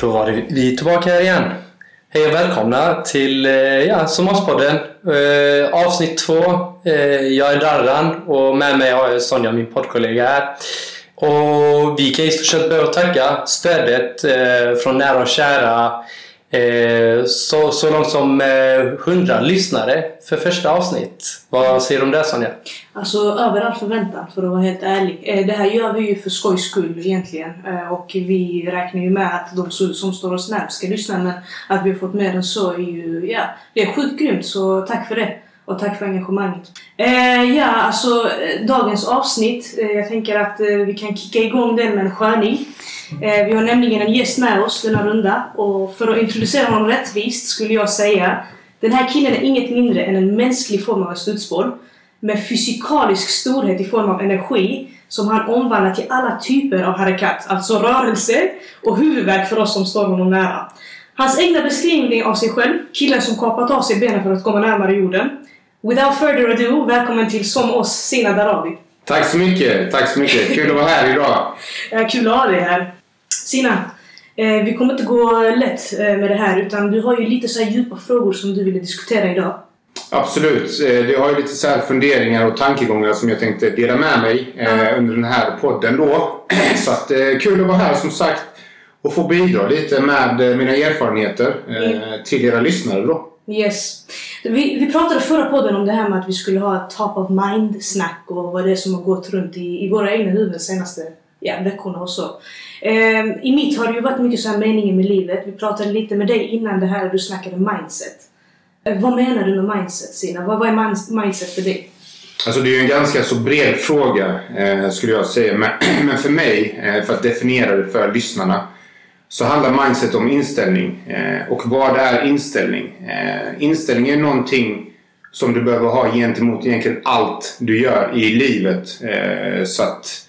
Då var det vi tillbaka här igen. Hej och välkomna till eh, ja, Sommarspodden eh, avsnitt två. Eh, jag är Darran och med mig har jag Sonja, min poddkollega här. Och vi kan i stort sett börja tacka stödet eh, från nära och kära Eh, så, så långt som eh, 100 lyssnare för första avsnitt. Vad säger du om det Sonja? Alltså över all förväntan för att vara helt ärlig. Eh, det här gör vi ju för skojs skull egentligen. Eh, och vi räknar ju med att de som står oss närmast ska lyssna men att vi har fått mer än så är ju, ja, det är sjukt grymt så tack för det. Och tack för engagemanget. Eh, ja, alltså eh, dagens avsnitt. Eh, jag tänker att eh, vi kan kicka igång den med en sköning. Eh, vi har nämligen en gäst med oss denna runda och för att introducera honom rättvist skulle jag säga den här killen är inget mindre än en mänsklig form av en studsboll med fysikalisk storhet i form av energi som han omvandlar till alla typer av harakat, alltså rörelse och huvudvärk för oss som står honom nära. Hans egna beskrivning av sig själv, killen som kapat av sig benen för att komma närmare jorden. Without further ado, välkommen till Som oss, Sina Darabi. Tack så mycket, tack så mycket. Kul att vara här idag. Eh, Kul att ha dig här. Sina, eh, vi kommer inte gå lätt eh, med det här utan du har ju lite så här djupa frågor som du ville diskutera idag. Absolut. Eh, Jag har ju lite så här funderingar och tankegångar som jag tänkte dela med mig eh, under den här podden då. Så att, eh, kul att vara här som sagt och få bidra lite med eh, mina erfarenheter eh, till era lyssnare då. Yes. Vi, vi pratade förra podden om det här med att vi skulle ha ett top of mind-snack och vad det är som har gått runt i, i våra egna huvuden senaste ja, veckorna och så. Eh, I mitt har det ju varit mycket så här meningen med livet. Vi pratade lite med dig innan det här och du snackade mindset. Eh, vad menar du med mindset Sina? Vad, vad är man, mindset för dig? Alltså det är ju en ganska så bred fråga eh, skulle jag säga. Men, men för mig, eh, för att definiera det för lyssnarna, så handlar mindset om inställning. Eh, och vad är inställning? Eh, inställning är någonting som du behöver ha gentemot egentligen allt du gör i livet. Eh, så att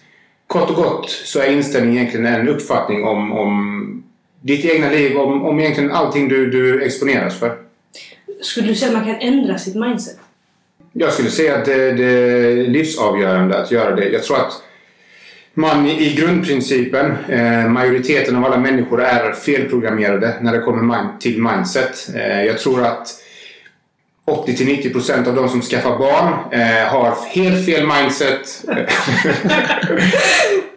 kort och gott så är inställning egentligen en uppfattning om, om ditt egna liv, om, om egentligen allting du, du exponeras för. Skulle du säga att man kan ändra sitt mindset? Jag skulle säga att det, det är livsavgörande att göra det. Jag tror att man i grundprincipen, eh, majoriteten av alla människor är felprogrammerade när det kommer till mindset. Eh, jag tror att 80-90% av de som skaffar barn eh, har helt fel mindset.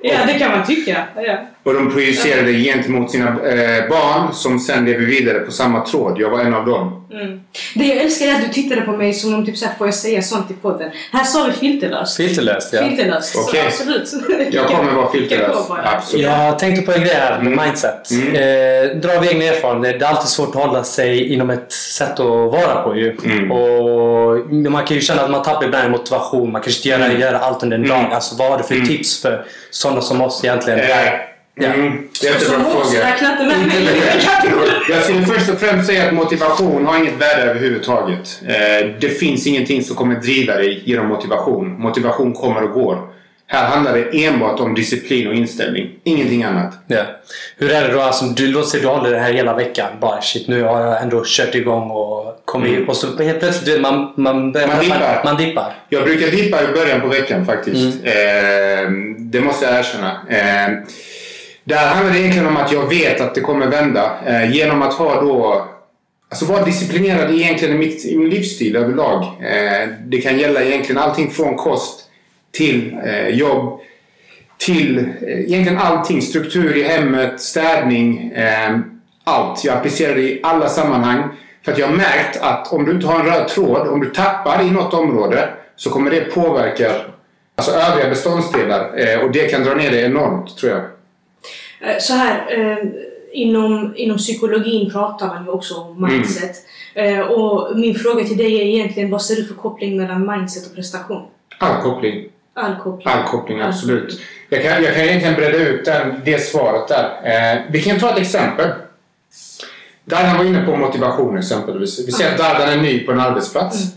Ja, det kan man tycka. Ja. Och de projicerar det gentemot sina eh, barn som sen lever vidare på samma tråd. Jag var en av dem. Mm. Det jag älskar är att du tittade på mig som om typ såhär, får jag säga sånt i podden? Här sa vi filterlöst. Filterlöst ja. Filterlöst. Okej. Så absolut. Jag kommer vara filterlös. Absolut. Jag tänkte på en grej här med mindset. Mm. Eh, dra av egna erfarenheter. Det är alltid svårt att hålla sig inom ett sätt att vara på ju. Mm. Och man kan ju känna att man tappar ibland i motivation. Man kanske inte gör, Mm. gör allt under en Mm. dag. Alltså, vad har du för Mm. tips för sådana som oss egentligen? Eh, Ja. mm, jättebra fråga. Jag skulle först och främst säga att motivation har inget värde överhuvudtaget. Eh, det finns ingenting som kommer driva dig genom motivation. Motivation kommer och går. Här handlar det enbart om disciplin och inställning. Ingenting annat. Ja. Hur är det då? Alltså, du, låt säga du håller det här hela veckan. Bara shit, nu har jag ändå kört igång och kommit Mm. Och så helt plötsligt, man, man, börjar- Man dippar. Man, dippar. Jag brukar dippa i början på veckan faktiskt. Eh, det måste jag erkänna. Eh, där handlar det egentligen om att jag vet att det kommer vända. Eh, genom att ha då... Alltså vara disciplinerad egentligen i, mitt, i min livsstil överlag. Eh, det kan gälla egentligen allting från kost till eh, jobb. Till eh, egentligen allting. Struktur i hemmet, städning. Eh, allt. Jag applicerar det i alla sammanhang. För att jag har märkt att om du inte har en röd tråd, om du tappar i något område så kommer det påverka alltså övriga beståndsdelar. Eh, och det kan dra ner det enormt tror jag. Eh, Så här, eh, inom, inom psykologin pratar man ju också om mindset. Eh, och min fråga till dig är egentligen, vad ser du för koppling mellan mindset och prestation? All koppling. All koppling. All koppling, absolut. Jag kan, jag kan egentligen bredda ut den, det svaret där. Eh, vi kan ta ett exempel. Dardan var inne på motivation exempelvis. Vi säger att Dardan är ny på en arbetsplats. Eh,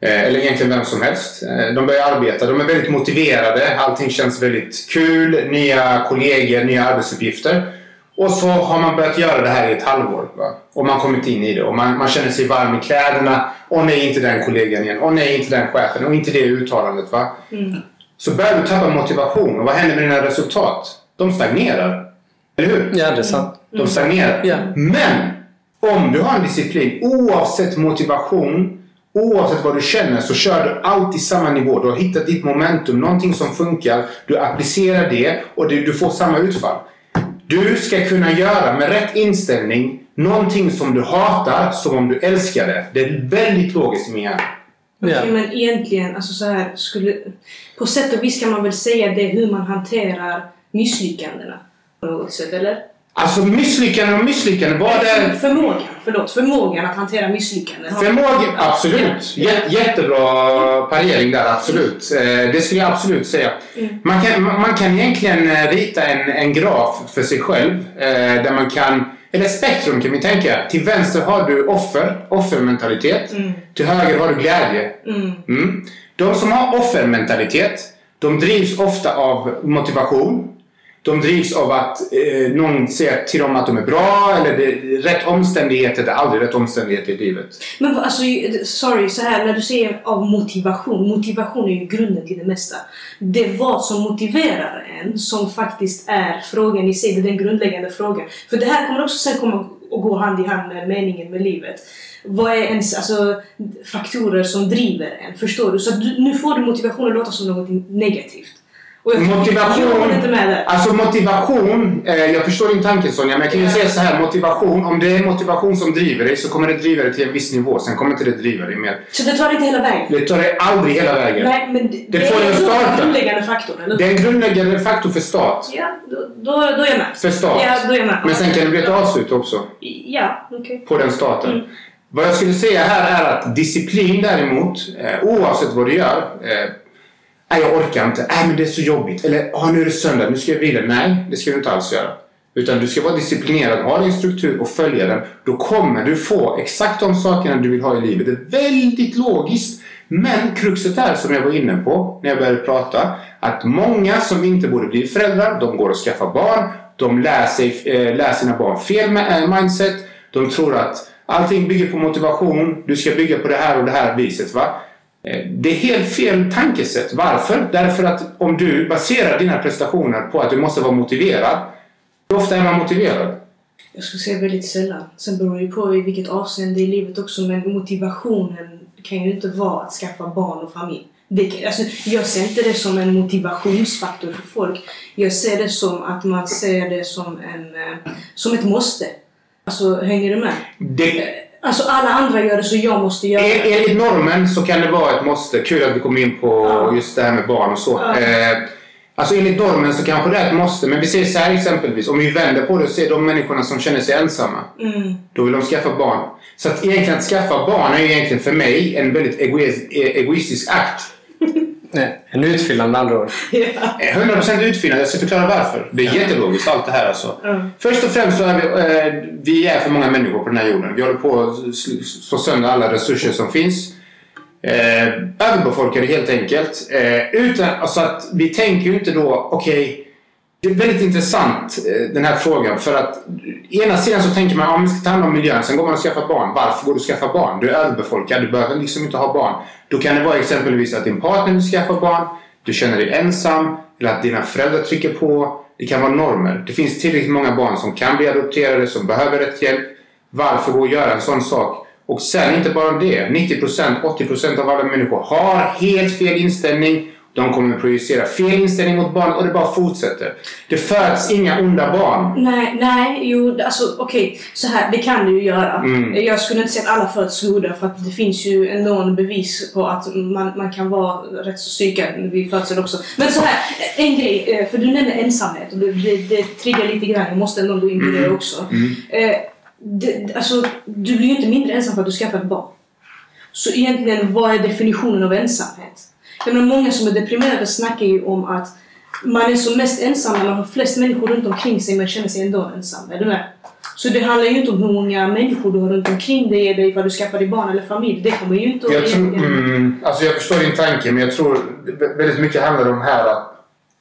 eller egentligen vem som helst. Eh, de börjar arbeta. De är väldigt motiverade. Allting känns väldigt kul. Nya kollegor, nya arbetsuppgifter. Och så har man börjat göra det här i ett halvår. Va? Och man kommit in i det. Och man, man känner sig varm i kläderna. Och nej, inte den kollegan igen. Och nej, inte den chefen. Och inte det uttalandet. Va? Mm. Så börjar du tappa motivation. Och vad händer med dina resultat? De stagnerar. Eller hur? Ja, det är sant. De stagnerar. Ja. Men om du har en disciplin, oavsett motivation, oavsett vad du känner, så kör du alltid samma nivå. Du har hittat ditt momentum, någonting som funkar. Du applicerar det och du, får samma utfall. Du ska kunna göra med rätt inställning någonting som du hatar som om du älskar det. Det är väldigt logiskt i min hjärna. Okej, Ja. men egentligen, alltså så här, skulle, på sätt och vis kan man väl säga det hur man hanterar misslyckandena. På något sätt, eller? Alltså misslyckanden och misslyckanden. Vad är... Förmågan, förlåt. Förmågan att hantera misslyckanden. Har- Förmåga, absolut. Jättebra parering där, absolut. Eh, Det skulle jag absolut säga. Mm. Man kan, man kan egentligen eh, rita en, en graf för sig själv. eh, Där man kan, eller spektrum kan vi tänka. Till vänster har du offer, offermentalitet. Mm. Till höger har du glädje. Mm. Mm. De som har offermentalitet, de drivs ofta av motivation. De drivs av att eh, någon säger till dem att de är bra eller det, rätt omständigheter. Det är aldrig rätt omständigheter i livet. Men alltså, sorry, så här när du säger av motivation. Motivation är ju grunden till det mesta. Det är vad som motiverar en som faktiskt är frågan i sig. Det är den grundläggande frågan. För det här kommer också sen komma att gå hand i hand med meningen med livet. Vad är ens alltså, faktorer som driver en? Förstår du? Så att du, nu får du motivationen att låta som något negativt. Motivation. Alltså motivation, eh, jag förstår din tanke Sonja, men jag kan ju säga så här. Motivation, om det är motivation som driver dig så kommer det driva dig till en viss nivå. Sen kommer inte det driva dig mer. Så det tar inte hela vägen? Det tar dig aldrig hela vägen. Nej, men det, Det får dig att är starta. en grundläggande faktor, eller Det är en grundläggande faktor för start. Ja, då, då, då är jag med. För start. Ja, då är jag med. Men sen kan det bli ett avslut också Ja, okej. på den starten. Mm. Vad jag skulle säga här är att disciplin däremot, eh, oavsett vad du gör. Eh, nej, jag orkar inte. Nej, men det är så jobbigt. Eller, ah, nu är det söndag. Nu ska jag vila, Nej, det ska du inte alls göra. Utan du ska vara disciplinerad, ha din struktur och följa den. Då kommer du få exakt de sakerna du vill ha i livet. Det är väldigt logiskt. Men kruxet är, som jag var inne på när jag började prata, att många som inte borde bli föräldrar, de går och skaffar barn. De lär, sig, eh, lär sina barn fel med, eh, mindset. De tror att allting bygger på motivation. Du ska bygga på det här och det här viset. Va? Eh, Det är helt fel tankesätt. Varför? Därför att om du baserar dina prestationer på att du måste vara motiverad. Hur ofta är man motiverad? Jag skulle säga väldigt sällan. Sen beror det ju på i vilket avseende i livet också. Men motivationen kan ju inte vara att skaffa barn och familj. Det, alltså, jag ser inte det som en motivationsfaktor för folk. Jag ser det som att man ser det som, en, eh, som ett måste. Alltså, hänger du med? Det, Alltså alla andra gör det så jag måste göra en- det. enligt normen så kan det vara ett måste. Kul att vi kom in på Ja. just det här med barn och så. Ja. Eh, alltså enligt normen så kanske det är ett måste. Men vi ser så här exempelvis. Om vi vänder på det och ser de människorna som känner sig ensamma. Mm. Då vill de skaffa barn. Så att egentligen att skaffa barn är ju egentligen för mig en väldigt e- egoistisk akt. Nej, en utfyllnad med andra ord. Ja. Eh, 100% utfyllnad. Jag ska förklara varför. Det är jättelogiskt allt det här alltså. Mm. Först och främst så är vi, eh, vi är för många människor på den här jorden. Vi håller på att sl- slå sönder alla resurser som finns. Eh, överbefolkade helt enkelt. Eh, utan, alltså att vi tänker ju inte då, okej, det är väldigt intressant eh, den här frågan för att ena sidan så tänker man att vi ska ta hand om miljön, sen går man och skaffar barn. Varför går du och skaffar barn? Du är överbefolkad, du behöver liksom inte ha barn. Då kan det vara exempelvis att din partner vill skaffa barn, du känner dig ensam eller att dina föräldrar trycker på. Det kan vara normer. Det finns tillräckligt många barn som kan bli adopterade, som behöver rätt hjälp. Varför gå och göra en sån sak? Och sen inte bara det. 90%, 80% av alla människor har helt fel inställning. De kommer att projicera fel inställning mot barn och det bara fortsätter. Det föds inga onda barn. Nej, nej, jo, alltså okej. Så här, det kan du ju göra. Mm. Jag skulle inte säga att alla föds goda för att det finns ju enormt bevis på att man, man kan vara rätt så psykad vid födseln också. Men så här, en grej, eh, för du nämnde ensamhet och det, det, det triggar lite grann, jag måste ändå gå in på det Mm. också. Eh, det, alltså, du blir ju inte mindre ensam för att du skaffar ett barn. Så egentligen, vad är definitionen av ensamhet? Jag menar, många som är deprimerade snackar ju om att man är som mest ensam när man har flest människor runt omkring sig men känner sig ändå ensam. Är du med? Så det handlar ju inte om hur många människor du har runt omkring dig eller vad du skaffar dig barn eller familj. Det kommer ju inte Jag, tror, mm, alltså jag förstår din tanke men jag tror vä- väldigt mycket handlar om här att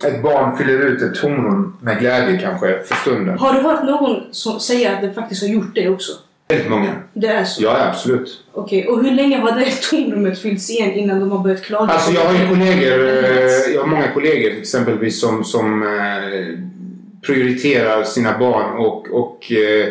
ett barn fyller ut ett tomrum med glädje kanske för stunden. Har du hört någon som säga att det faktiskt har gjort det också? Väldigt många. Det är så? Ja, absolut. Okej, och hur länge har det tomrummet fyllts igen innan de har börjat klaga? Alltså jag har ju kollegor, eh, jag har många kollegor exempelvis som, som eh, prioriterar sina barn och, och eh,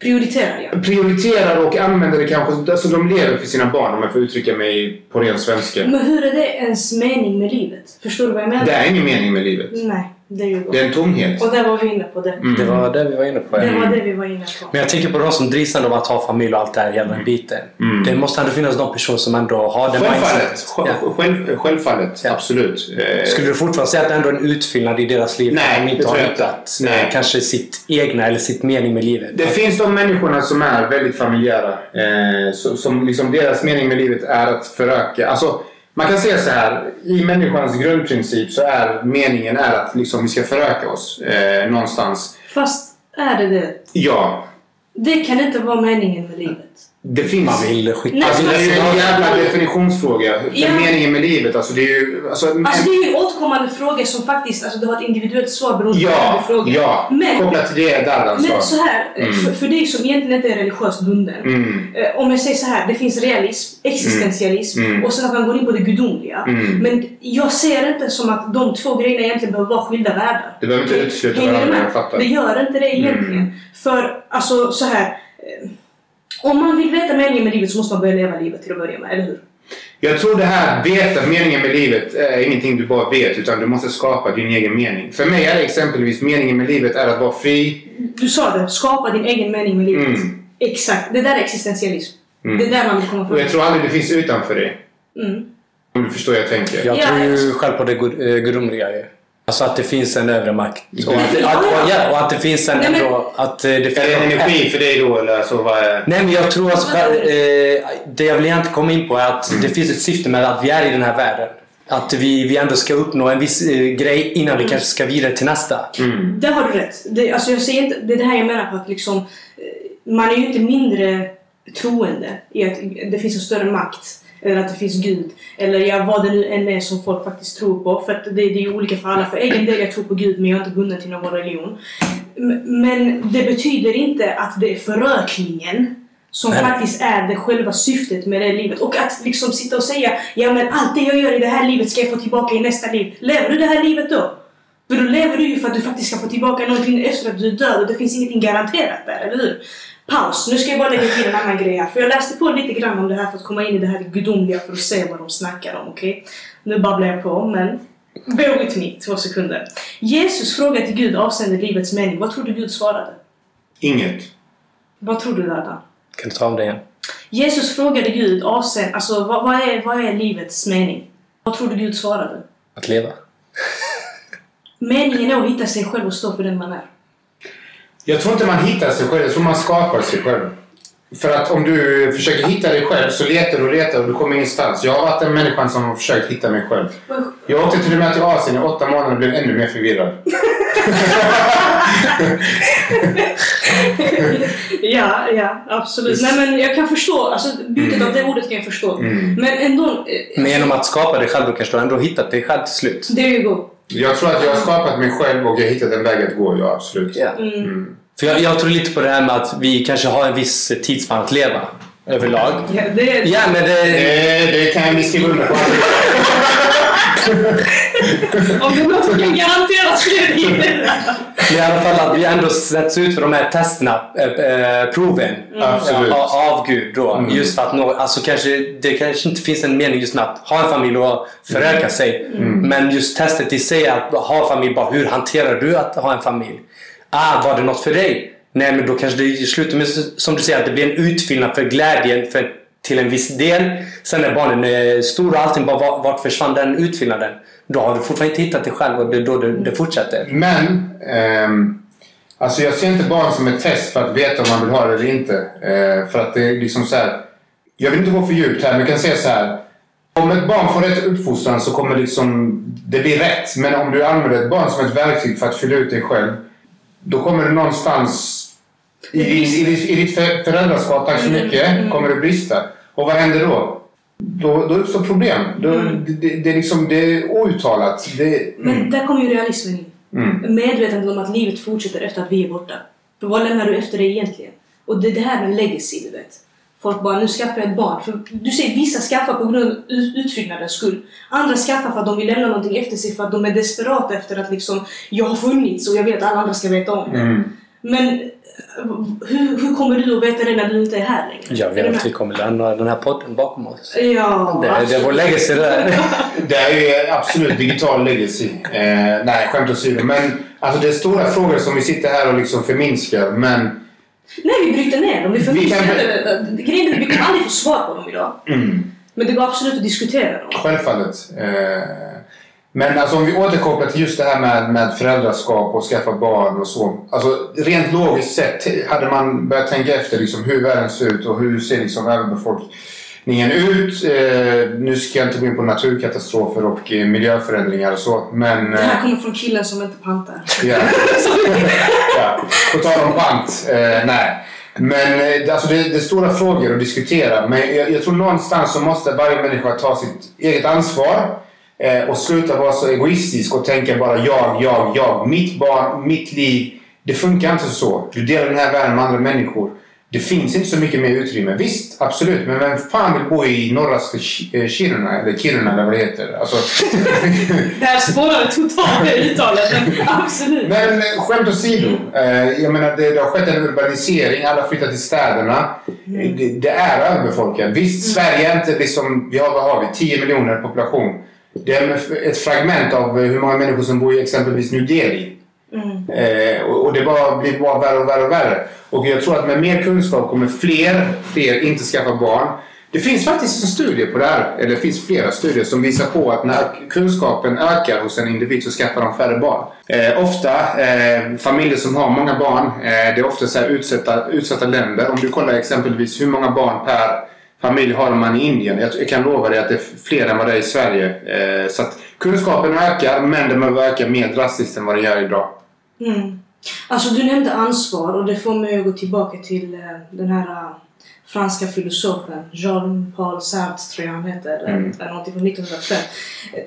Prioriterar jag. prioriterar och använder det kanske, alltså de lever för sina barn om jag får uttrycka mig på ren svenska. Men hur är det ens mening med livet? Förstår du vad jag menar? Det är ingen mening med livet. Nej, det är ju Det är en tomhet. Och där var vi inne på det. Mm. Det var det vi var inne på. Det var det vi var inne på. Men jag tänker på de som drivs av att ha familj och allt det här hela den biten. Mm. Det måste ändå finnas de personer som ändå har den Självfallet. mindset. Ja. Själv, självfallet. Ja. Absolut. Eh, Skulle du fortfarande säga att det ändå är en utfyllnad i deras liv? Nej, de inte har jag hittat Nej. eh, kanske sitt egna eller sitt mening med livet. Det finns de människorna som är väldigt familjära. Eh, så, som liksom deras mening med livet är att föröka. Alltså, man kan säga så här. I människans grundprincip så är meningen är att liksom vi ska föröka oss eh, någonstans. Fast är det det? Ja, Det kan inte vara meningen med livet. Det finns... Man vill skicka... Nej, Alltså det är ju en jävla definitionsfråga. Ja. meningen med livet. Alltså det är ju... Alltså, Alltså det är ju en återkommande fråga som faktiskt alltså, det har ett individuellt svar beroende på ja, vad du frågar. ja. Men, Kopplat till det Dardan sa. men så här, Mm. för, för dig som egentligen inte är religiöst bunden. Mm, Eh, Om jag säger så här, det finns realism, existentialism Mm. och sen att man går in på det gudomliga. mm. Men jag ser inte som att de två grejerna egentligen behöver vara skilda världar. Det behöver inte utesluta Hänger du varandra, jag fattar. Det gör inte det egentligen. Mm. För alltså så här. eh, Om man vill veta meningen med livet så måste man börja leva livet till att börja med, eller hur? Jag tror det här veta meningen med livet är ingenting du bara vet utan du måste skapa din egen mening. För mig är det exempelvis meningen med livet är att vara fri. Du sa det, skapa din egen mening med livet. Mm. Exakt, det där är existentialism. Mm. Det är där man vill komma Och fram jag tror aldrig det finns utanför det. mm. Om du förstår hur jag tänker. Jag Ja, tror ju själv på det gud- eh, gudomliga ju. Alltså att det finns en övre makt. Och att, ja. att, ja, och att det finns en Nej, men- ändå... Att eh, det finns Är det en energi för dig då eller så vad är... Nej men jag tror alltså, eh, det jag vill egentligen komma in på är att det finns ett syfte med att vi är i den här världen. Att vi, vi ändå ska uppnå en viss eh, grej innan vi kanske ska vidare till nästa. Mm. Där har du rätt. Det, alltså jag säger inte, det är det här jag menar på att liksom, eh, man är ju inte mindre troende i att det finns en större makt. Eller att det finns Gud. Eller ja, vad det nu än är som folk faktiskt tror på. För att det, det är olika för alla. För egen del, jag tror på Gud men jag är inte bunden till någon religion. Men det betyder inte att det är förökningen som Nej. faktiskt är det själva syftet med det livet. Och att liksom sitta och säga ja men allt det jag gör i det här livet ska jag få tillbaka i nästa liv. Lever du det här livet då? För då lever du ju för att du faktiskt ska få tillbaka någonting efter att du är död och det finns ingenting garanterat där, eller hur? Paus! Nu ska jag bara lägga till en annan grej här. För jag läste på lite grann om det här för att komma in i det här gudomliga för att se vad de snackar om, okej? Nu babblar jag på, men bear with me, två sekunder. Jesus frågade till Gud avseende livets mening. Vad tror du Gud svarade? Inget. Vad tror du Dardan? Kan du ta om det igen? Jesus frågade Gud avseende, alltså vad, vad, är, vad är livets mening? Vad tror du Gud svarade? Att leva? Meningen är att hitta sig själv och stå för den man är. Jag tror inte man hittar sig själv, jag tror man skapar sig själv. För att om du försöker hitta dig själv så letar du och letar och du kommer ingenstans. Jag har varit den människan som har försökt hitta mig själv. Jag åkte till och med till Asien i åtta månader och blev ännu mer förvirrad. ja, ja, absolut. Nej men jag kan förstå, alltså bytet av det ordet kan jag förstå. Mm. Men ändå, Men genom att skapa dig själv då kanske du ändå hittat dig själv till slut. there you go. Jag tror att jag har skapat mig själv och jag har hittat en väg att gå, ja absolut. Ja. Mm. För jag, jag tror lite på det här med att vi kanske har en viss tidsspann att leva. Överlag. Ja, det är... Ja men det... Det, det kan vi skriva under på. Om det är något som kan garanteras så är det i alla fall att vi ändå sätts ut för de här testerna, äh, proven. Absolut. Ja, av Gud då. Mm. Just för att nå, alltså kanske, det kanske inte finns en mening just med att ha en familj och föröka sig. Men just testet i sig, att ha familj, bara hur hanterar du att ha en familj? Ah, var det något för dig? Nej, men då kanske det slutar med, som du säger, att det blir en utfyllnad för glädjen för, till en viss del. Sen när barnen är stora och allting, bara vart, försvann den utfyllnaden? Då har du fortfarande inte hittat dig själv och det är då det, det fortsätter. Men, ehm, alltså jag ser inte barn som ett test för att veta om man vill ha det eller inte. Eh, för att det är liksom så här. Jag vill inte gå för djupt här, men jag kan säga så här. Om ett barn får rätt uppfostran så kommer liksom, det bli rätt. Men om du använder ett barn som ett verktyg för att fylla ut dig själv. Då kommer du någonstans i, i, ditt- i ditt för- föräldraskap, tack så Mm, mycket, mm. kommer det brista. Och vad händer då? Då, då uppstår problem. Då, Mm. det, det, det, är liksom, det är outtalat. Det, Men mm, där kommer ju realismen in. mm. Medvetandet om att livet fortsätter efter att vi är borta. För vad lämnar du efter dig egentligen? Och det är det här med legacy, du vet. Folk bara, nu skaffar jag ett barn. För du säger vissa skaffar på grund av ut- utfyllnadens skull. Andra skaffar för att de vill lämna någonting efter sig för att de är desperata efter att liksom, jag har funnits och jag vet att alla andra ska veta om det. Mm. Men hur, hur kommer du att veta det när du inte är här längre? Jag vet att vi kommer lämna den här podden bakom oss. Ja, Det, det är vår legacy det där. Det är ju absolut digital legacy. Eh, nej, skämt åsido. Men alltså, det är stora frågor som vi sitter här och liksom förminskar. Men Nej, vi bryter ner dem. Vi, Vi kan-. Grejen är vi kommer aldrig få svar på dem idag. mm, Men det går absolut att diskutera dem. självfallet. Eh, men alltså, om vi återkopplar till just det här med, med föräldraskap och skaffa barn och så. Alltså, rent logiskt sett hade man börjat tänka efter liksom, hur världen ser ut och hur ser liksom, överbefolkningen ut. Eh, nu ska jag inte gå in på naturkatastrofer och eh, miljöförändringar och så. Men, Det eh, här kommer från killen som inte pantar. Ja. ja. På tal om pant. Eh, nej. Men eh, alltså det, det är stora frågor att diskutera. Men jag, jag tror någonstans så måste varje människa ta sitt eget ansvar. Eh, och sluta vara så egoistisk och tänka bara jag, jag, jag. Mitt barn, mitt liv. Det funkar inte så. Du delar den här världen med andra människor. Det finns inte så mycket mer utrymme. Visst, absolut. Men vem fan vill bo i norraste Ki- eh, Kiruna? Eller Kiruna eller vad det heter. Alltså, Det här spårade totalt det uttalet, absolut. Men eh, skämt åsido. Eh, jag menar, det, det har skett en urbanisering. Alla flyttar till städerna. Mm. Det, det är överbefolkat. Visst, Sverige är inte liksom... Vi har, vad har vi? 10 miljoner population. Det är ett fragment av hur många människor som bor i exempelvis New Delhi. Mm. Eh, och, och det bara blir bara värre och värre och värre. Och jag tror att med mer kunskap kommer fler, fler inte skaffa barn. Det finns faktiskt en studie på det här, eller det finns flera studier som visar på att när kunskapen ökar hos en individ så skaffar de färre barn. Eh, ofta eh, familjer som har många barn, eh, det är ofta så utsatta, utsatta länder. Om du kollar exempelvis hur många barn per familj har man i Indien. Jag, kan lova dig att det är fler än vad det är i Sverige. Eh, så att kunskapen ökar, men den behöver öka mer drastiskt än vad den gör idag. Mm. Alltså du nämnde ansvar och det får mig att gå tillbaka till eh, den här franska filosofen Jean-Paul Sartre tror jag han heter. Mm. Eller någonting från 1905.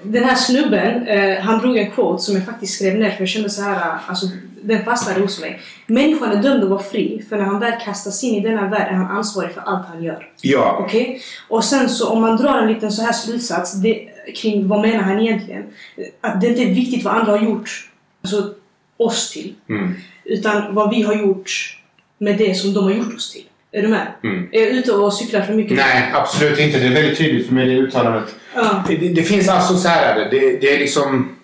Den här snubben, eh, han drog en quote som jag faktiskt skrev ner för jag kände så här, alltså den fastnade hos mig. Människan är dömd att vara fri för när han väl kastas in i denna värld är han ansvarig för allt han gör. Ja. Okej? Och sen så om man drar en liten så här slutsats det, kring vad menar han egentligen? Att det inte är viktigt vad andra har gjort alltså, oss till. Mm. Utan vad vi har gjort med det som de har gjort oss till. Är du med? Mm. Är jag ute och cyklar för mycket? Nej, absolut inte. Det är väldigt tydligt för mig det uttalandet. Ja. Det, det, det finns alltså så här är det. det. Det är liksom...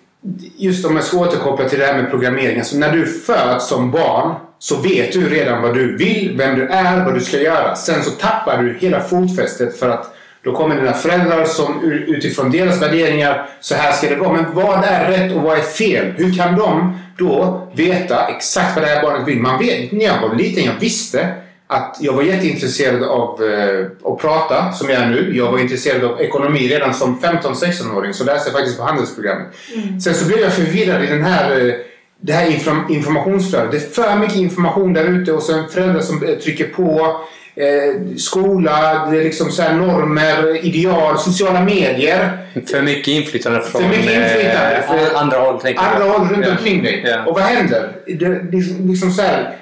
Just om jag ska återkoppla till det här med programmering. Alltså när du föds som barn så vet du redan vad du vill, vem du är, vad du ska göra. Sen så tappar du hela fotfästet för att då kommer dina föräldrar som utifrån deras värderingar, så här ska det vara. Men vad är rätt och vad är fel? Hur kan de då veta exakt vad det här barnet vill? Man vet, när jag var liten, jag visste att jag var jätteintresserad av eh, att prata, som jag är nu. Jag var intresserad av ekonomi redan som 15-16-åring, så läste jag faktiskt på handelsprogrammet. Sen så blev jag förvirrad i den här, eh, det här inform- informationsflödet. Det är för mycket information där ute och sen föräldrar som eh, trycker på. Eh, skola, det är liksom så här normer, ideal, sociala medier. För mycket inflytande från mycket inflytande. eh, För- andra håll. Andra håll runt Ja. omkring dig. Ja. Och vad händer? Det, det, liksom så här,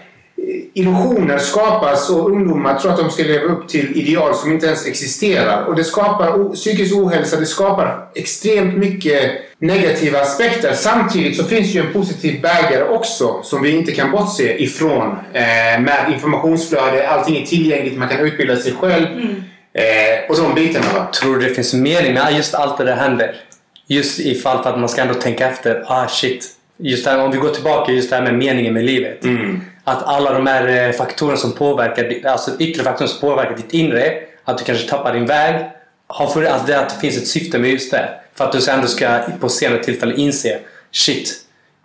illusioner skapas och ungdomar tror att de ska leva upp till ideal som inte ens existerar. Och det skapar psykisk ohälsa, det skapar extremt mycket negativa aspekter. Samtidigt så finns ju en positiv bägare också som vi inte kan bortse ifrån. Eh, med informationsflöde, allting är tillgängligt, man kan utbilda sig själv. Eh, och de bitarna va? Tror du det finns mening med just allt det där händer? Just ifall för att man ska ändå tänka efter. Ah shit. Just det här, om vi går tillbaka just det här med meningen med livet. Mm. Att alla de här eh, faktorerna som påverkar, alltså yttre faktorer som påverkar ditt inre. Att du kanske tappar din väg. Har för, alltså det, att det finns ett syfte med just det. För att du sen ändå ska på senare tillfälle inse. Shit.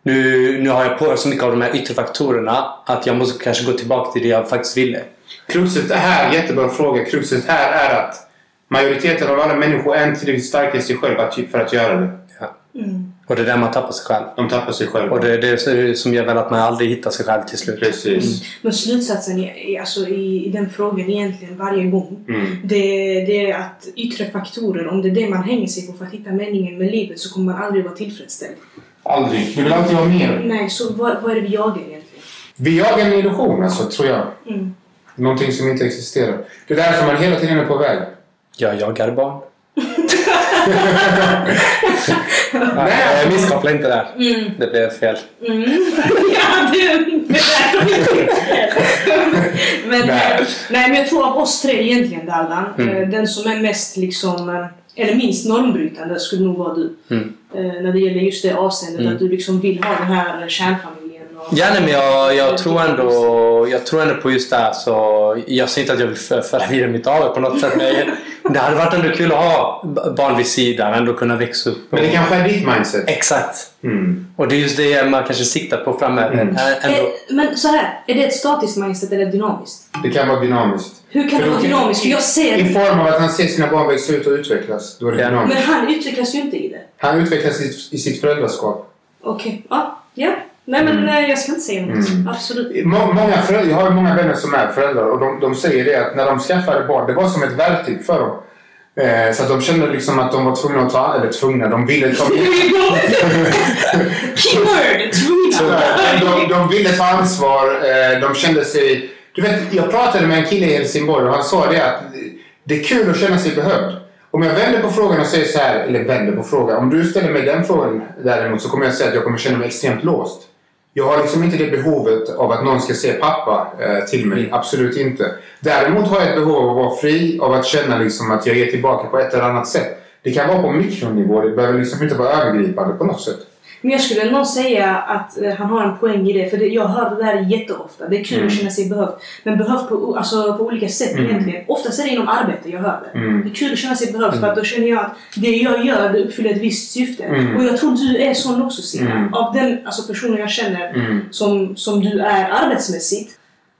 Nu, nu har jag påverkat så mycket av de här yttre faktorerna att jag måste kanske gå tillbaka till det jag faktiskt ville. Kruxet är här, jättebra fråga. Kruxet här är att majoriteten av alla människor är inte tillräckligt starka i sig själva att- för att göra det. Ja. Mm. Och det är där man tappar sig själv. De tappar sig själva. Och det är det som gör väl att man aldrig hittar sig själv till slut. Precis. Men slutsatsen i, i- alltså, i, i den frågan egentligen varje gång Mm. det, det är att yttre faktorer, om det är det man hänger sig på för att hitta meningen med livet så kommer man aldrig vara tillfredsställd. Aldrig. Vi vill alltid ha mer. Nej, så vad, vad är det vi jagar egentligen? Vi jagar en illusion alltså, tror jag. Mm. Någonting som inte existerar. Det är därför man hela tiden är på väg. Jag jagar barn. Nej, jag alltså, misskopplar inte där. Mm. Det blev fel. Mm. ja, det, det där men, Nej. nej. nej, men jag tror av oss tre egentligen, Daldan, Mm. eh, den som är mest liksom, eh, eller minst normbrytande skulle nog vara du. Mm. Eh, När det gäller just det avseendet, Mm. att du liksom vill ha den här kärnfamiljen. Och, Ja, nej, men jag, jag, tror ändå, jag tror ändå på just det här. Så jag säger inte att jag vill för- föra vidare mitt AW på något sätt. Men jag- det hade varit ändå kul att ha barn vid sidan. Ändå kunna växa upp. men det kanske är ditt mindset. Exakt. Mm. Och det är just det man kanske siktar på framöver. Mm. Ändå. Eh, Men så här, är det ett statiskt mindset eller dynamiskt? Det kan vara dynamiskt. Hur kan det vara dynamiskt? För jag I ser... form av att han ser sina barn växa ut och utvecklas. Då är det Ja. dynamiskt. Men han utvecklas ju inte i det. Han utvecklas i, i sitt föräldraskap. Okej, ja. ja. Nej men Mm. eh, jag ska inte säga något. Mm. Absolut. Må, många föräldrar, jag har många vänner som är föräldrar och de, de säger det att när de skaffade barn, det var som ett verktyg för dem. Eh, så att de kände liksom att de var tvungna att ta, eller tvungna, de ville ta Keyword! Tvungna! de, de ville ta ansvar, eh, de kände sig... Du vet, jag pratade med en kille i Helsingborg och han sa det att det är kul att känna sig behövd. Om jag vänder på frågan och säger så här, eller vänder på frågan. Om du ställer mig den frågan däremot så kommer jag säga att jag kommer känna mig extremt låst. Jag har liksom inte det behovet av att någon ska se pappa eh, till mig. Absolut inte. Däremot har jag ett behov av att vara fri, av att känna liksom att jag ger tillbaka på ett eller annat sätt. Det kan vara på mikronivå, det behöver liksom inte vara övergripande på något sätt. Men jag skulle nog säga att eh, han har en poäng i det. För det, jag hör det där jätteofta. Det är kul Mm. att känna sig behövd. Men behövd på, alltså, på olika sätt Mm. egentligen. Oftast är det inom arbete jag hör det. Mm. Det är kul att känna sig behövd för att då känner jag att det jag gör det uppfyller ett visst syfte. Mm. Och jag tror du är sån också Sina. Mm. Av den alltså, personen jag känner Mm. som, som du är arbetsmässigt.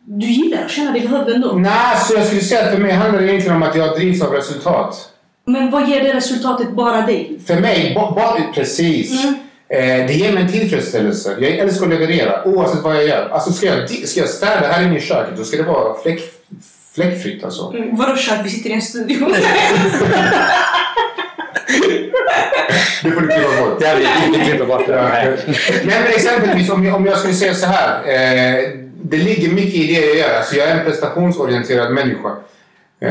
Du gillar att känna dig behövd ändå. Nej, så jag skulle säga att för mig handlar det egentligen om att jag drivs av resultat. Men vad ger det resultatet bara dig? För mig, ba, ba, precis. Mm. Eh, det ger mig en tillfredsställelse. Jag älskar att leverera oavsett vad jag gör. Alltså ska jag, ska jag städa här inne i köket då ska det vara fläck, fläckfritt alltså. Mm, vadå kök? Vi sitter i en studio. Det får du kliva bort. Ja, vi, klipper bort det. Nej, men exempelvis om jag, om jag skulle säga så här. Eh, det ligger mycket i det jag gör. Alltså jag är en prestationsorienterad människa. Eh,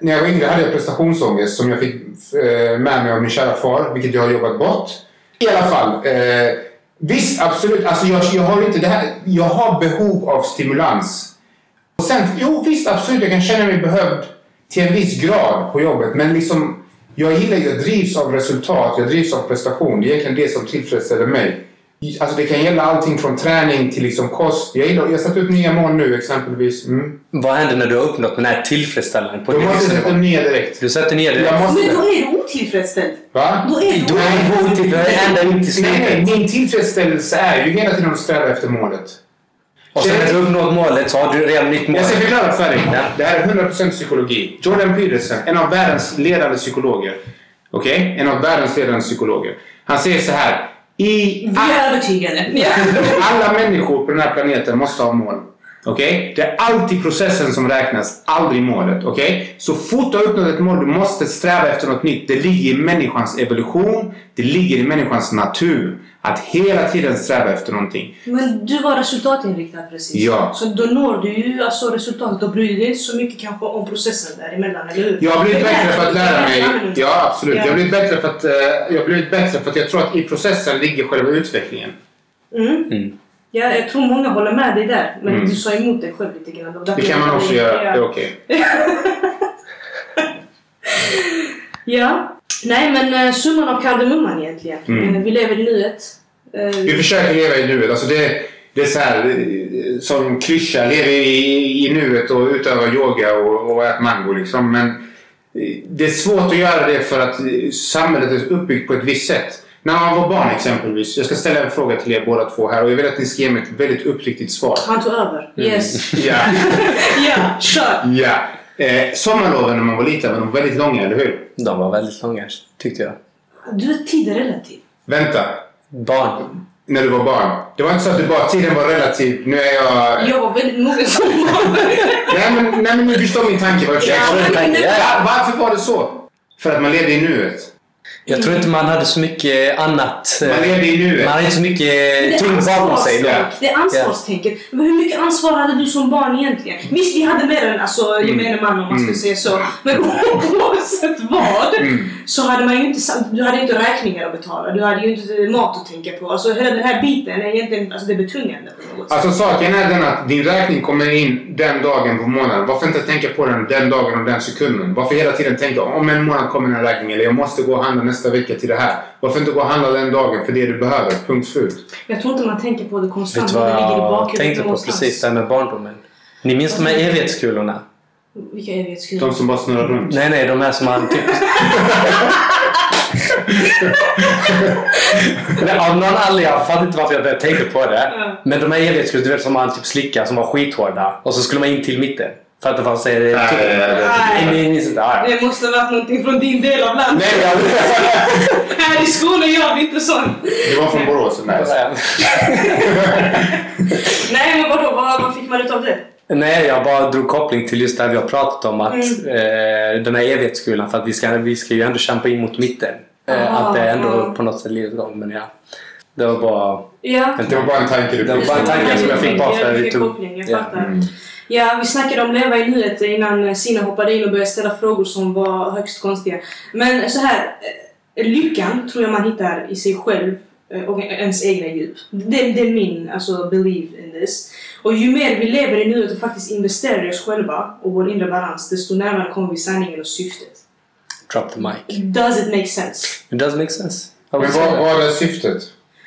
när jag var yngre hade jag prestationsångest som jag fick eh, med mig av min kära far, vilket jag har jobbat bort. I alla fall. Eh, visst, absolut. Alltså jag, jag har inte det här. Jag har behov av stimulans. Och sen, jo visst, absolut. Jag kan känna mig behövd till en viss grad på jobbet. Men liksom, jag gillar, jag drivs av resultat. Jag drivs av prestation. Det är egentligen det som tillfredsställer mig. Alltså det kan gälla allting från träning till liksom kost. Jag, gillar, jag har satt upp nya mål nu exempelvis. Mm. Vad händer när du har uppnått den här tillfredsställelsen på måste sätta nya direkt. Du sätter ner det. Jag måste... Men då är du otillfredsställd. Va? Då är du... I Nej, nej, tillfredsställelse är ju hela tiden att sträva efter målet. Och sen när du uppnått målet så har du redan nytt mål. Jag ska förklara för dig. Ja. Det här är 100% psykologi. Jordan Peterson, en av världens ledande psykologer. Okej? En av världens ledande psykologer. Han säger så här. I Vi är övertygade. Alla människor på den här planeten måste ha mål. Okej? Det är alltid processen som räknas, aldrig målet. Okej? Så fort du har uppnått ett mål, du måste sträva efter något nytt. Det ligger i människans evolution. Det ligger i människans natur. Att hela tiden sträva efter någonting. Men du var resultatinriktad precis. Ja. Så då når du ju alltså resultatet. Då bryr du dig inte så mycket kanske om processen däremellan, eller hur? Jag har blivit bättre för att lära mig. Ja, absolut. Ja. Jag har blivit bättre för att, eh, jag har blivit bättre för att jag tror att i processen ligger själva utvecklingen. Mm. Mm. Ja, jag tror många håller med dig där. Men Mm. du sa emot dig själv lite grann. Det kan man också göra. Det är okej. Ja. Nej, men uh, summan av kardemumman egentligen. Mm. Eh, vi lever i nuet. Eh, Vi försöker leva i nuet. Alltså det, det är så här, eh, som klyscha, lever i, i nuet och utövar yoga och, och äter mango liksom. Men eh, det är svårt att göra det för att eh, samhället är uppbyggt på ett visst sätt. När man var barn exempelvis. Jag ska ställa en fråga till er båda två här och jag vill att ni ska ge mig ett väldigt uppriktigt svar. Han tog över. Yes. Ja. ja, kör! ja. Eh, sommarloven när man var liten var nog väldigt långa, eller hur? De var väldigt långa, tyckte jag. Du vet, tid är relativ. Vänta. Barn. När du var barn. Det var inte så att du bara tiden var relativ. Nu är jag... Jag var väldigt mogen som barn. Nej men, nej, men ni förstår min tanke. Försöker Ja, men- Ja, Varför var det så? För att man levde i nuet. Jag tror inte man hade så mycket annat. eh, Man levde i nuet. Man hade inte så mycket tyngd bakom sig. då. Det är ansvarstänket. Men hur mycket ansvar hade du som barn egentligen? Visst, vi hade mer än alltså, gemene man om man skulle säga så. Men oavsett vad så hade man ju inte... Du hade inte räkningar att betala. Du hade ju inte mat att tänka på. Alltså hela den här biten är egentligen alltså, det är betungande på något sätt. Alltså saken är den att din räkning kommer in den dagen på månaden. Varför inte tänka på den den dagen och den sekunden? Varför hela tiden tänka om en månad kommer den här räkningen eller jag måste gå och handla nästa vecka till det här. Varför inte gå och handla den dagen för det du behöver? Punkt slut. Jag tror inte man tänker på det Vet konstant. du men vad Det ligger i jag tänkte på någonstans. precis det här med barndomen? Ni minns de här evighetskulorna? Vilka evighetskulor? De som bara snurrar runt. Nej, nej, de här som man typ... Nej, av någon anledning, jag fattar inte varför jag började tänka på det. Men de här evighetskulorna, du vet som man typ slickar som var skithårda. Och så skulle man in till mitten. För att det fanns... eh, Nej, nej, nej, nej. Ja, ja. Det måste ha varit någonting från din del av landet. Nej, jag... Här i Skåne gör vi inte sånt. Det var från Borås. Nej. Nej men vadå, vad, vad fick man ut av det? Nej, jag bara drog koppling till just det vi har pratat om. Att eh, den här evighetsskolan, för att vi ska, vi ska ju ändå kämpa in mot mitten. Eh, att det är ändå på något sätt livets gång. Men ja, det var bara... Ja. Det var bara en tanke du Det var fick. bara en tanke som jag fick bara för Ja, att vi fick tog... koppling, jag Ja. fattar. Mm. Ja, vi snackade om leva i nuet innan Sina hoppade in och började ställa frågor som var högst konstiga. Men så här, eh, lyckan tror jag man hittar i sig själv eh, och ens egna djup. Det, det är min alltså, belief in this. Och ju mer vi lever i nuet och faktiskt investerar i oss själva och vår inre balans, desto närmare kommer vi sanningen och syftet. Drop the mic. Does it make sense? It does make sense. Men vad, vad är syftet?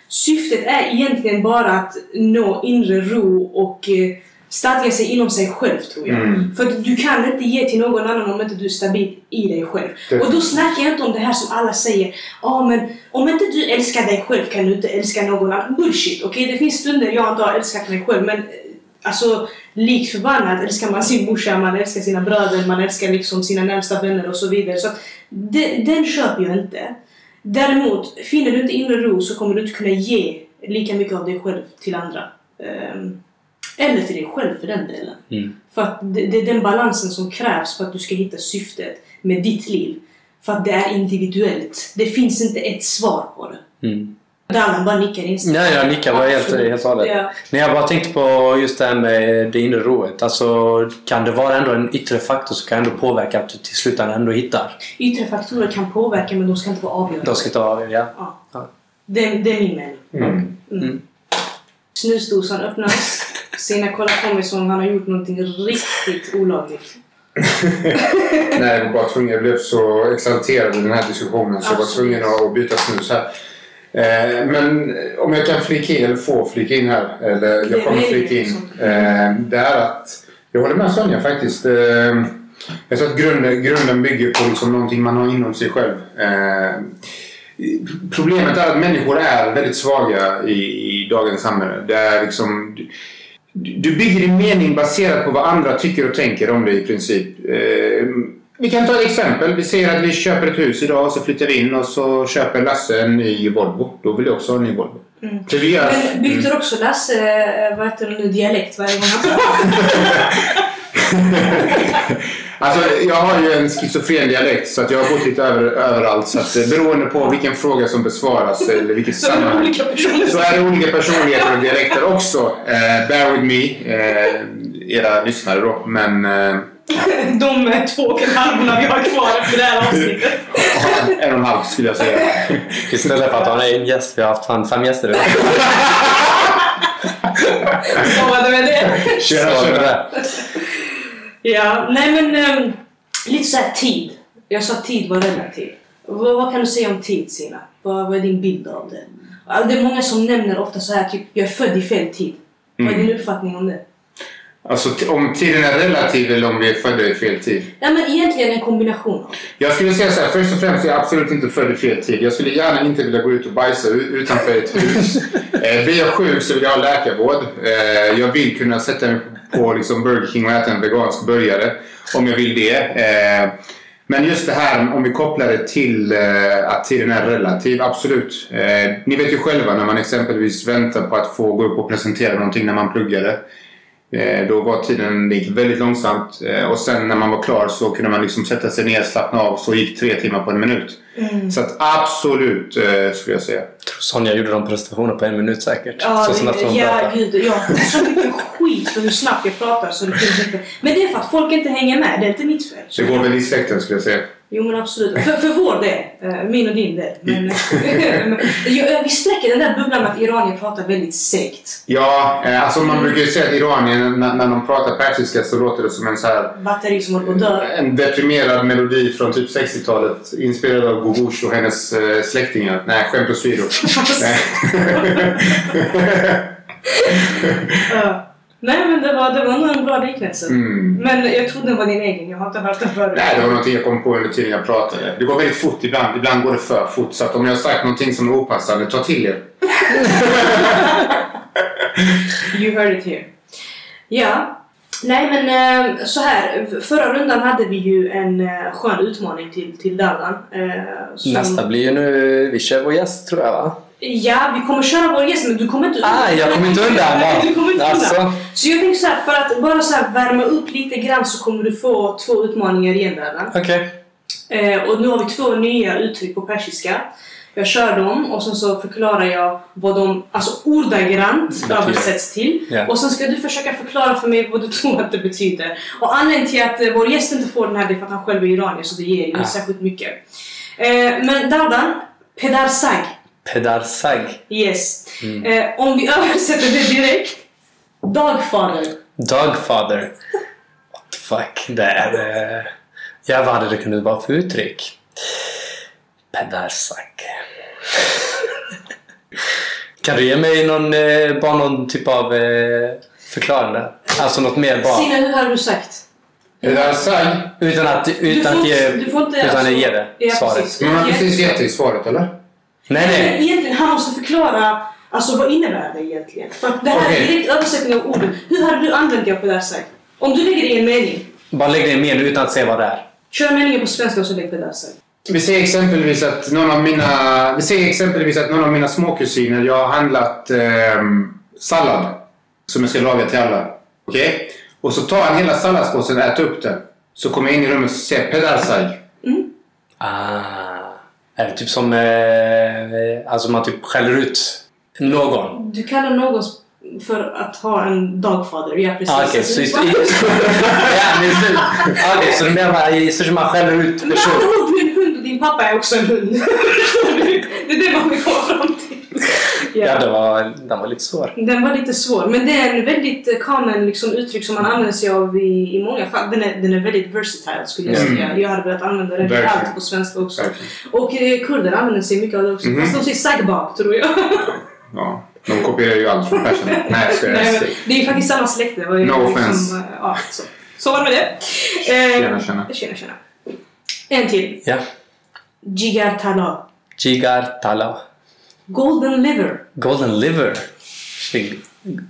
Syftet är egentligen bara att nå inre ro och eh, stadga sig inom sig själv tror jag. Mm. För att du kan inte ge till någon annan om inte du är stabil i dig själv. Definitivt. Och då snackar jag inte om det här som alla säger. Ja men om inte du älskar dig själv kan du inte älska någon annan. Bullshit! Okej, det finns stunder jag inte har älskat mig själv men eh, Alltså likt förbannat älskar man sin morsa, man älskar sina bröder, man älskar liksom sina närmsta vänner och så vidare. Så den, den köper jag inte. Däremot, finner du inte inre ro så kommer du inte kunna ge lika mycket av dig själv till andra. Ehm, eller till dig själv för den delen. Mm. För att det, det är den balansen som krävs för att du ska hitta syftet med ditt liv. För att det är individuellt. Det finns inte ett svar på det. Mm. Dallan bara nickar instämt. Nej, jag nickar bara helt, helt och hållet. Ja. Men jag bara tänkte på just det här med det inre roet. Alltså, kan det vara ändå en yttre faktor som kan ändå påverka att du till slut ändå hittar? Yttre faktorer kan påverka men de ska inte vara avgörande. De ska inte vara ja. Ja. Ja. Det, det är min mening. Mm. Mm. Snusdosan öppnas. Sina kollar på mig som om han har gjort någonting riktigt olagligt. Nej, jag var bara tvungen. Jag blev så exalterad i den här diskussionen så jag var tvungen att byta snus här. Eh, men om jag kan flika in, eller få flika in här, eller jag kommer flika in. liksom. Eh, det är att, jag håller med Sonja faktiskt. Eh, jag tror att grunden, grunden bygger på liksom någonting man har inom sig själv. Eh, problemet är att människor är väldigt svaga i, i dagens samhälle. Det är liksom... Du, bygger din mening baserat på vad andra tycker och tänker om dig i princip. Eh, vi kan ta ett exempel. Vi säger att vi köper ett hus idag och så flyttar vi in och så köper Lasse en ny Volvo. Då vill jag också ha en ny Volvo. Mm. Gör... Men byter också Lasse, eh, vad heter det nu, dialekt varje gång han? Alltså, jag har ju en schizofren dialekt så att jag har bott lite över, överallt. Så att, eh, beroende på vilken fråga som besvaras eller vilket Så är det sammanhang. olika personer. Så är det olika personligheter och dialekter också. Eh, bear with me, eh, era lyssnare då. Men eh, De två och en halvorna vi har kvar efter det här avsnittet. en och en halv skulle jag säga. Istället för att ha en gäst. Vi har haft fan fem gäster idag. Så var det med det. Tjena, tjena. Ja, nej men ehm, lite så här tid. Jag sa tid var relativ. Vad, vad kan du säga om tid Sina? Vad, vad är din bild av det? Det är många som nämner ofta så här typ, jag är född i fel tid. Vad är din uppfattning om det? Alltså om tiden är relativ eller om vi är födda i fel tid. Ja men egentligen en kombination av. Jag skulle säga så här, först och främst är jag absolut inte född i fel tid. Jag skulle gärna inte vilja gå ut och bajsa utanför ett hus. eh, blir jag sjuk så vill jag ha läkarvård. Eh, jag vill kunna sätta mig på liksom, Burger King och äta en vegansk burgare. Om jag vill det. Eh, men just det här om vi kopplar det till eh, att tiden är relativ, absolut. Eh, ni vet ju själva när man exempelvis väntar på att få gå upp och presentera någonting när man pluggade. Eh, Då var tiden, det gick väldigt långsamt. Eh, Och sen när man var klar så kunde man liksom sätta sig ner, slappna av. Så gick tre timmar på en minut. Så att absolut eh, skulle jag säga. Jag tror Sonja gjorde de prestationer på en minut säkert. Ja, så det- snabbt hon ja pratade. gud, jag har så mycket skit för hur snabbt jag pratar så det finns inte. Men det är för att folk inte hänger med, det är inte mitt fel. Det går väl i släkten skulle jag säga. Jo men absolut. För, för vår del. eh, Min och din del. Men, jag, vi sträcker den där bubblan med att iranier pratar väldigt segt. Ja, eh, alltså man brukar ju säga att Iranien, när, när de pratar persiska så låter det som en så här Batteri som håller på att dö. En deprimerad melodi från typ 60-talet inspirerad av Gogush och hennes eh, släktingar. Nej, skämt åsido. Nej. Men det var, det var nog en bra liknelse. Mm. Men jag trodde den var din egen, jag har inte hört den förut. Nej, det var någonting jag kom på under tiden jag pratade. Det går väldigt fort ibland. Ibland går det för fort. Så att om jag har sagt någonting som är opassande, ta till er. You heard it here. Ja. Nej men eh, så här. Förra rundan hade vi ju en eh, skön utmaning till, till Dardan. Eh, som- Nästa blir ju nu... Vi kör vår gäst tror jag va? Ja, vi kommer köra vår gäst men du kommer inte Ah, jag kommer inte undan va? du kommer inte undan. Alltså. Så jag tänker så här, för att bara så här värma upp lite grann så kommer du få två utmaningar igen. Okej. Eh, och nu har vi två nya uttryck på persiska. Jag kör dem och sen så förklarar jag vad de alltså ordagrant översätts till. Ja. Och sen ska du försöka förklara för mig vad du tror att det betyder. Och anledningen till att eh, vår gäst inte får den här det är för att han själv är iranier så det ger ju Ah. särskilt mycket. Eh, men Dardan, pedarsag. Pedarsag. Yes. Eh, om vi översätter det direkt. Dogfather. What the fuck? Det är... eh, Ja, vad hade det kunnat vara för uttryck? Pedarsag. kan du ge mig någon, eh, bara någon typ av eh, förklaring? Alltså något mer bara. Sina, hur har du sagt? Sagg. Utan att, utan får att ge, du får inte, utan alltså- ge det Ja, svaret. precis. Men man har precis gett dig svaret, eller? Nej, nej. egentligen, han måste förklara alltså, vad innebär det egentligen. För det här är Okej. direkt översättning av orden. Hur hade du använt det på det här sättet? Om du lägger det i en mening. Bara lägg det i en mening utan att se vad det är. Kör meningen på svenska och så lägg det där sättet. Vi säger exempelvis att någon av mina, vi säger exempelvis att någon av mina småkusiner, jag har handlat ehm, sallad som jag ska laga till alla. Okej? Och så tar han hela salladspåsen och äter upp den. Så kommer jag in i rummet och säger pedarsaj. Ah. Är det typ som... Eh, alltså man typ skäller ut någon? Du kallar någon för att ha en dagfader. Ja, precis. Ah, Okej, så, i- ja, men så, ah, okej, så du menar sett man skäller ut Men personer? andra ord, du är en hund och din pappa är också en hund. det är det man vill komma fram till. Ja, det var, den var lite svår. Den var lite svår, men det är en väldigt eh, common liksom, uttryck som man använder sig av i, i många fall. Den är, den är väldigt versatile skulle jag Mm. säga. Jag hade velat använda den Verkligen. allt på svenska också. Verkligen. Och eh, kurder använder sig mycket av det också. Mhm. Fast de säger sagbab tror jag. Ja, de kopierar ju allt från persen. Nej, jag skojar. Det är ju faktiskt samma släkt. Det var ju No liksom, offense. eh, ja, så. så var det med det. Eh, Tjena, tjena. tjena, tjena. En till. Ja. Jigar tala. Jigar tala. Golden liver. Golden liver. Snygg.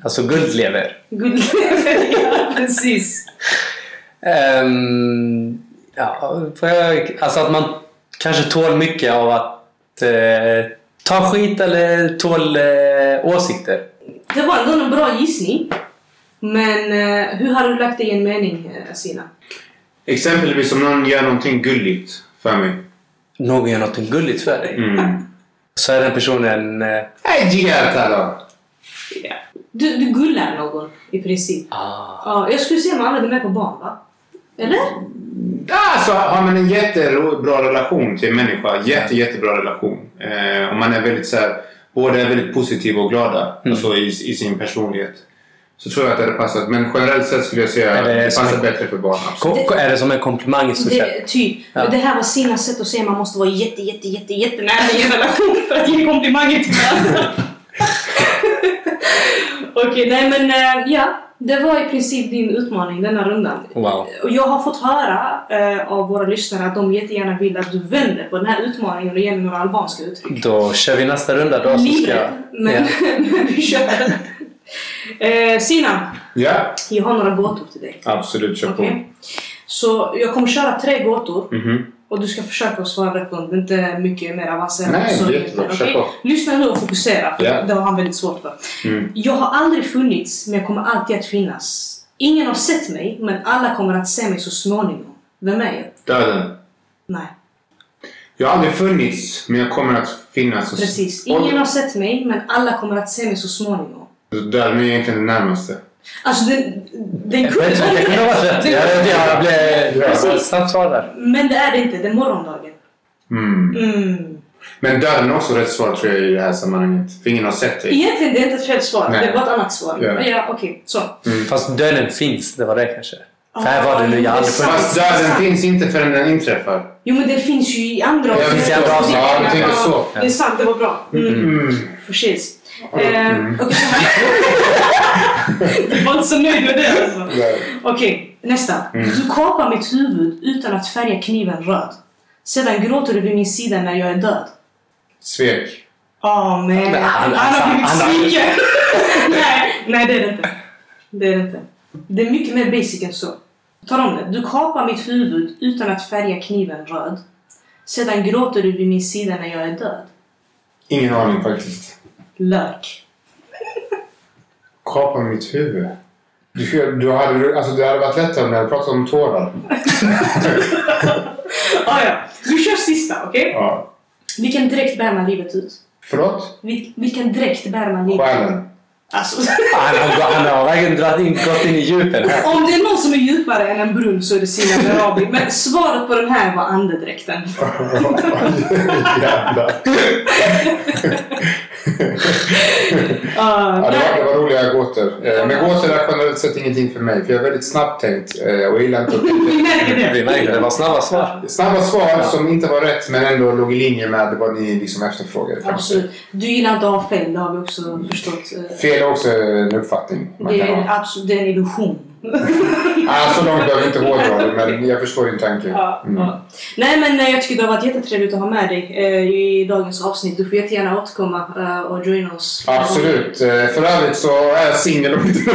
Alltså guldlever. Good liver, ja precis. Ehm, ja, får jag- alltså att man kanske tål mycket av att eh, ta skit eller tål eh, åsikter. Det var ändå en bra gissning. Men eh, hur har du lagt det i en mening, eh, Sina? Exempelvis om någon gör någonting gulligt för mig. Någon gör något gulligt för dig. Mm. Så är den personen... Eh! Ja. Du, du gullar någon i princip. ah. Ja, jag skulle säga man använder med på barn, va? Eller? Alltså, har man en jättebra relation till en människa, jätte, jättebra relation. Eh, och man är väldigt så här, båda är väldigt positiva och glada alltså, i, i sin personlighet. Så tror jag att det hade passat. Men generellt sett skulle jag säga att det det passar en- bättre för barn. Absolut. Är det som en komplimang i stort sett? Typ. Ja. Det här var Sina sätt att säga man måste vara jätte, jätte, jätte, jättenära i en relation för att ge komplimanger till varandra. Okej, nej men eh, ja. Det var i princip din utmaning denna rundan. Wow. Och jag har fått höra eh, av våra lyssnare att de jättegärna vill att du vänder på den här utmaningen och ger mig några albanska uttryck. Då kör vi nästa runda då. Så ska jag, Livrädd, men, ja. men vi kör. Eh, Sina, Ja, jag har några gåtor till dig. absolut. Kör på. Okej? Så jag kommer köra tre gåtor Mhm. Och du ska försöka svara rätt på dem. Det är inte mycket mer avancerat. Nej, Så- jättebra. Kör okej? på. Lyssna nu och fokusera. För Ja. Det har han väldigt svårt för. Mm. Jag har aldrig funnits, men jag kommer alltid att finnas. Ingen har sett mig, men alla kommer att se mig så småningom. Vem är jag? Döden. Nej, Jag har aldrig funnits, men jag kommer att finnas. precis. Ingen har sett mig, men alla kommer att se mig så småningom. Döden är egentligen det närmaste. Alltså den... den Jag vet inte, det kunde varit rätt. Den- Jag, jag blev... Precis. Snabbt svar där. Men det är det inte. Det är morgondagen. Mm. Mm. Men döden är också rätt svar tror jag i det här sammanhanget. För ingen har sett dig. Egentligen det är inte ett fel svar. Nej. Det var ett annat svar. Ja. Ja, okej. Så. Fast döden finns, det var det kanske. För här var det nu, jag sant. Fast döden finns inte förrän den inträffar. Jo men det finns ju i andra Ja, finns i andra avsnitt. Ja, du tänker så. Det är sant, det var bra. Mm. Mm. Precis. Mm. Eh, här. Du var inte så nöjd med det alltså. Okej, nästa. Mm. Du kapar mitt huvud utan att färga kniven röd. Sedan gråter du vid min sida när jag är död. Svek. Åh men, han, har blivit sviken! nej, nej det är det inte. Det är det inte. Det är mycket mer basic än så. Ta om det. Du kapar mitt huvud utan att färga kniven röd. Sedan gråter du vid min sida när jag är död. Ingen aning faktiskt. Lök. Kapa mitt huvud. Du, du hade, alltså, det hade varit lättare om jag hade pratat om tårar. ah, ja. Vi kör sista, okej? Ja. Vilken dräkt bär man livet ut? Förlåt? Vil- vilken dräkt bär man livet ut? Själen. Alltså, Han har, han har verkligen dragit in, gått in i djupen här. om det är någon som är djupare än en brunn så är det Sina Berabi. Men svaret på den här var andedräkten. Jävlar. Ah, Ja, det, var, det var roliga gåtor. Eh, Men gåtor är generellt sett ingenting för mig. För jag är väldigt snabbt tänkt eh, och gillar inte att Vi märker det. Vi märker det var snabba svar. Snabba svar som inte var rätt men ändå låg i linje med vad ni liksom efterfrågade. Absolut. Du gillar inte att ha fel, det har vi också förstått. Fel är också en uppfattning. Man Det är, ha. absolut, det är en illusion. Ah, så långt behöver vi inte hårdra det men jag förstår din tanke. Ja, Mm. ja. Nej men eh, jag tycker det har varit jättetrevligt att ha med dig eh, i dagens avsnitt. Du får jättegärna återkomma eh, och joina oss. Absolut. Eh, För övrigt så är jag singel och inte...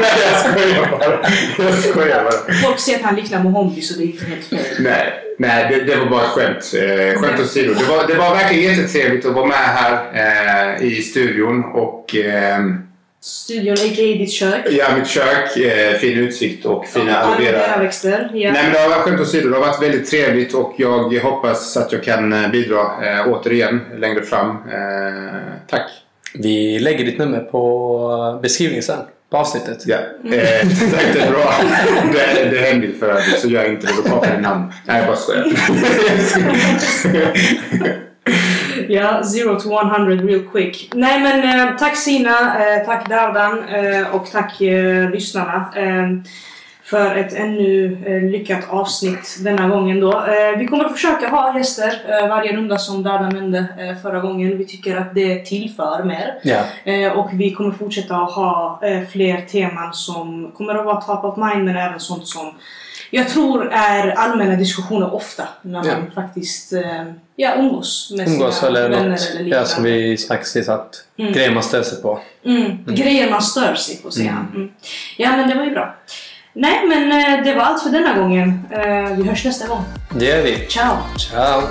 Nej, jag skojar bara. Jag skojar bara. Folk säger att han liknar Mohombi så det är inte helt fel. Nej, nej det, det var bara ett skämt. Eh, skämt åsido. Det var, det var verkligen jättetrevligt att vara med här eh, i studion och eh, Studion, a.k.a. ditt kök. ja, mitt kök, eh, fin utsikt och fina aloe vera. växter. Ja. Nej men det har varit skämt åsido. Det har varit väldigt trevligt och jag hoppas att jag kan eh, bidra eh, återigen längre fram. Eh, tack. Vi lägger ditt nummer på beskrivningen sen. På avsnittet. Ja, eh, tack det är bra. Det, det är hemligt för övrigt så gör jag inte det. Då kapar jag namn. Nej, jag bara skojar. Ja, 0 to 100 real quick. Nej men eh, tack Sina, eh, tack Dardan eh, och tack lyssnarna. För ett ännu lyckat avsnitt denna gången då. Vi kommer att försöka ha gäster varje runda som Dardan nämnde förra gången. Vi tycker att det tillför mer. Eh, och vi kommer fortsätta att ha fler teman som kommer att vara top of mind men även sånt som jag tror är allmänna diskussioner ofta när man Ja. faktiskt eh, ja, umgås med Umgås sina eller vänner något. eller Ja, liknande. som vi snackade sist att Mm. grejer man stör sig på. Mm. Grejer man stör sig på säger han. Mm. Ja men det var ju bra. Nej men eh, det var allt för denna gången. Eh, vi hörs nästa gång. Det gör vi. Ciao! Ciao!